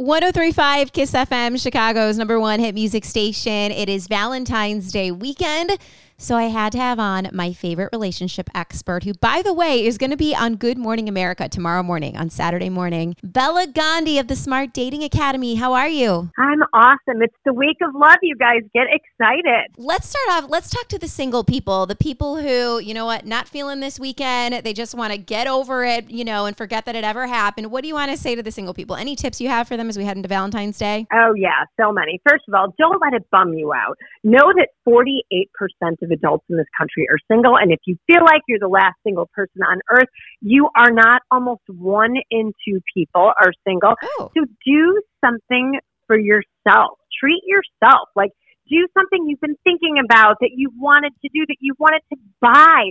1035 Kiss FM, Chicago's number one hit music station. It is Valentine's Day weekend. So I had to have on my favorite relationship expert, who, by the way, is going to be on Good Morning America tomorrow morning, on Saturday morning. Bela Gandhi of the Smart Dating Academy. How are you? I'm awesome. It's the week of love, you guys. Get excited. Let's start off. Let's talk to the single people, the people who, you know what, not feeling this weekend. They just want to get over it, you know, and forget that it ever happened. What do you want to say to the single people? Any tips you have for them as we head into Valentine's Day? Oh, yeah, so many. First of all, don't let it bum you out. Know that 48% of adults in this country are single. And if you feel like you're the last single person on earth, you are not. Almost one in two people are single. Oh. So do something for yourself. Treat yourself. Like, do something you've been thinking about that you've wanted to do, that you wanted to buy.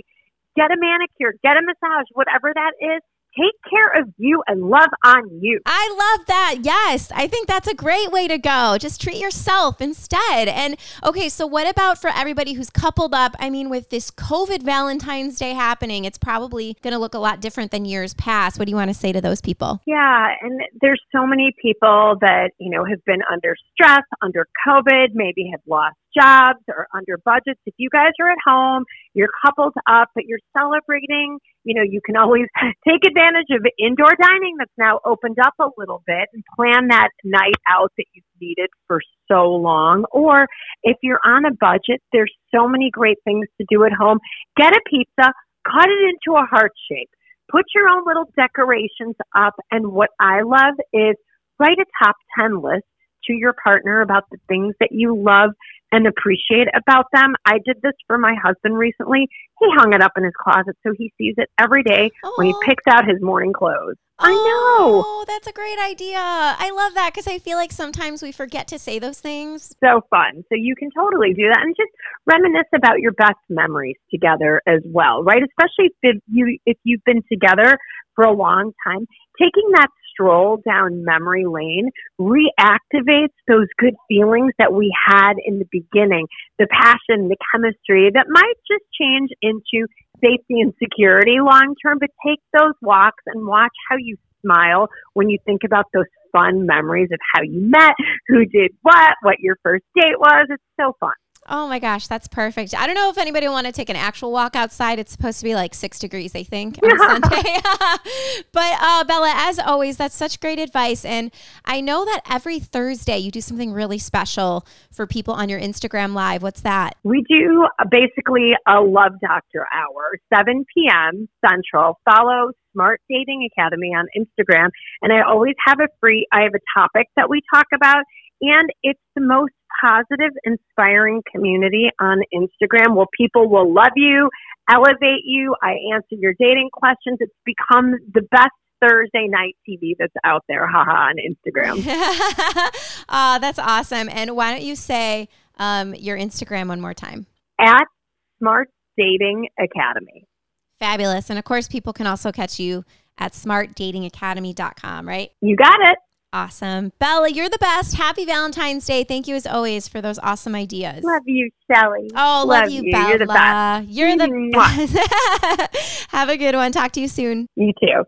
Get a manicure, get a massage, whatever that is take care of you and love on you. I love that. Yes. I think that's a great way to go. Just treat yourself instead. And okay, so what about for everybody who's coupled up? I mean, with this COVID Valentine's Day happening, it's probably going to look a lot different than years past. What do you want to say to those people? Yeah, and there's so many people that, you know, have been under stress, under COVID, maybe have lost jobs or under budgets. If you guys are at home, you're coupled up, but you're celebrating, you know, you can always take advantage of indoor dining that's now opened up a little bit and plan that night out that you've needed for so long. Or if you're on a budget, there's so many great things to do at home. Get a pizza, cut it into a heart shape. Put your own little decorations up. And what I love is write a top 10 list to your partner about the things that you love and appreciate about them. I did this for my husband recently. He hung it up in his closet so he sees it every day when he picks out his morning clothes. I know. Oh, that's a great idea. I love that because I feel like sometimes we forget to say those things. So fun. So you can totally do that and just reminisce about your best memories together as well, right? Especially if you if you've been together for a long time, taking that stroll down memory lane reactivates those good feelings that we had in the beginning, the passion, the chemistry that might just change into safety and security long term, but take those walks and watch how you smile when you think about those fun memories of how you met, who did what, what your first date was. It's so fun. Oh my gosh, that's perfect. I don't know if anybody want to take an actual walk outside. It's supposed to be like six degrees, I think, on Sunday. but uh, Bela, as always, that's such great advice. And I know that every Thursday you do something really special for people on your Instagram Live. What's that? We do uh, basically a Love Doctor hour, 7 p.m. Central. Follow Smart Dating Academy on Instagram. And I always have a free, I have a topic that we talk about. And it's the most positive, inspiring community on Instagram where people will love you, elevate you. I answer your dating questions. It's become the best Thursday night TV that's out there, haha, on Instagram. uh, that's awesome. And why don't you say um, your Instagram one more time? At Smart Dating Academy. Fabulous. And of course, people can also catch you at smartdatingacademy.com, right? You got it. Awesome. Bela, you're the best. Happy Valentine's Day. Thank you as always for those awesome ideas. Love you, Shelly. Oh, love, you, Bela. You're the best. You're the best. Have a good one. Talk to you soon. You too.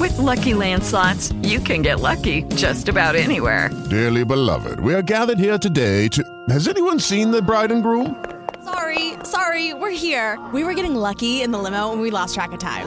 With Lucky Land slots, you can get lucky just about anywhere. Dearly beloved, we are gathered here today to. Has anyone seen the bride and groom? Sorry, sorry, we're here. We were getting lucky in the limo and we lost track of time.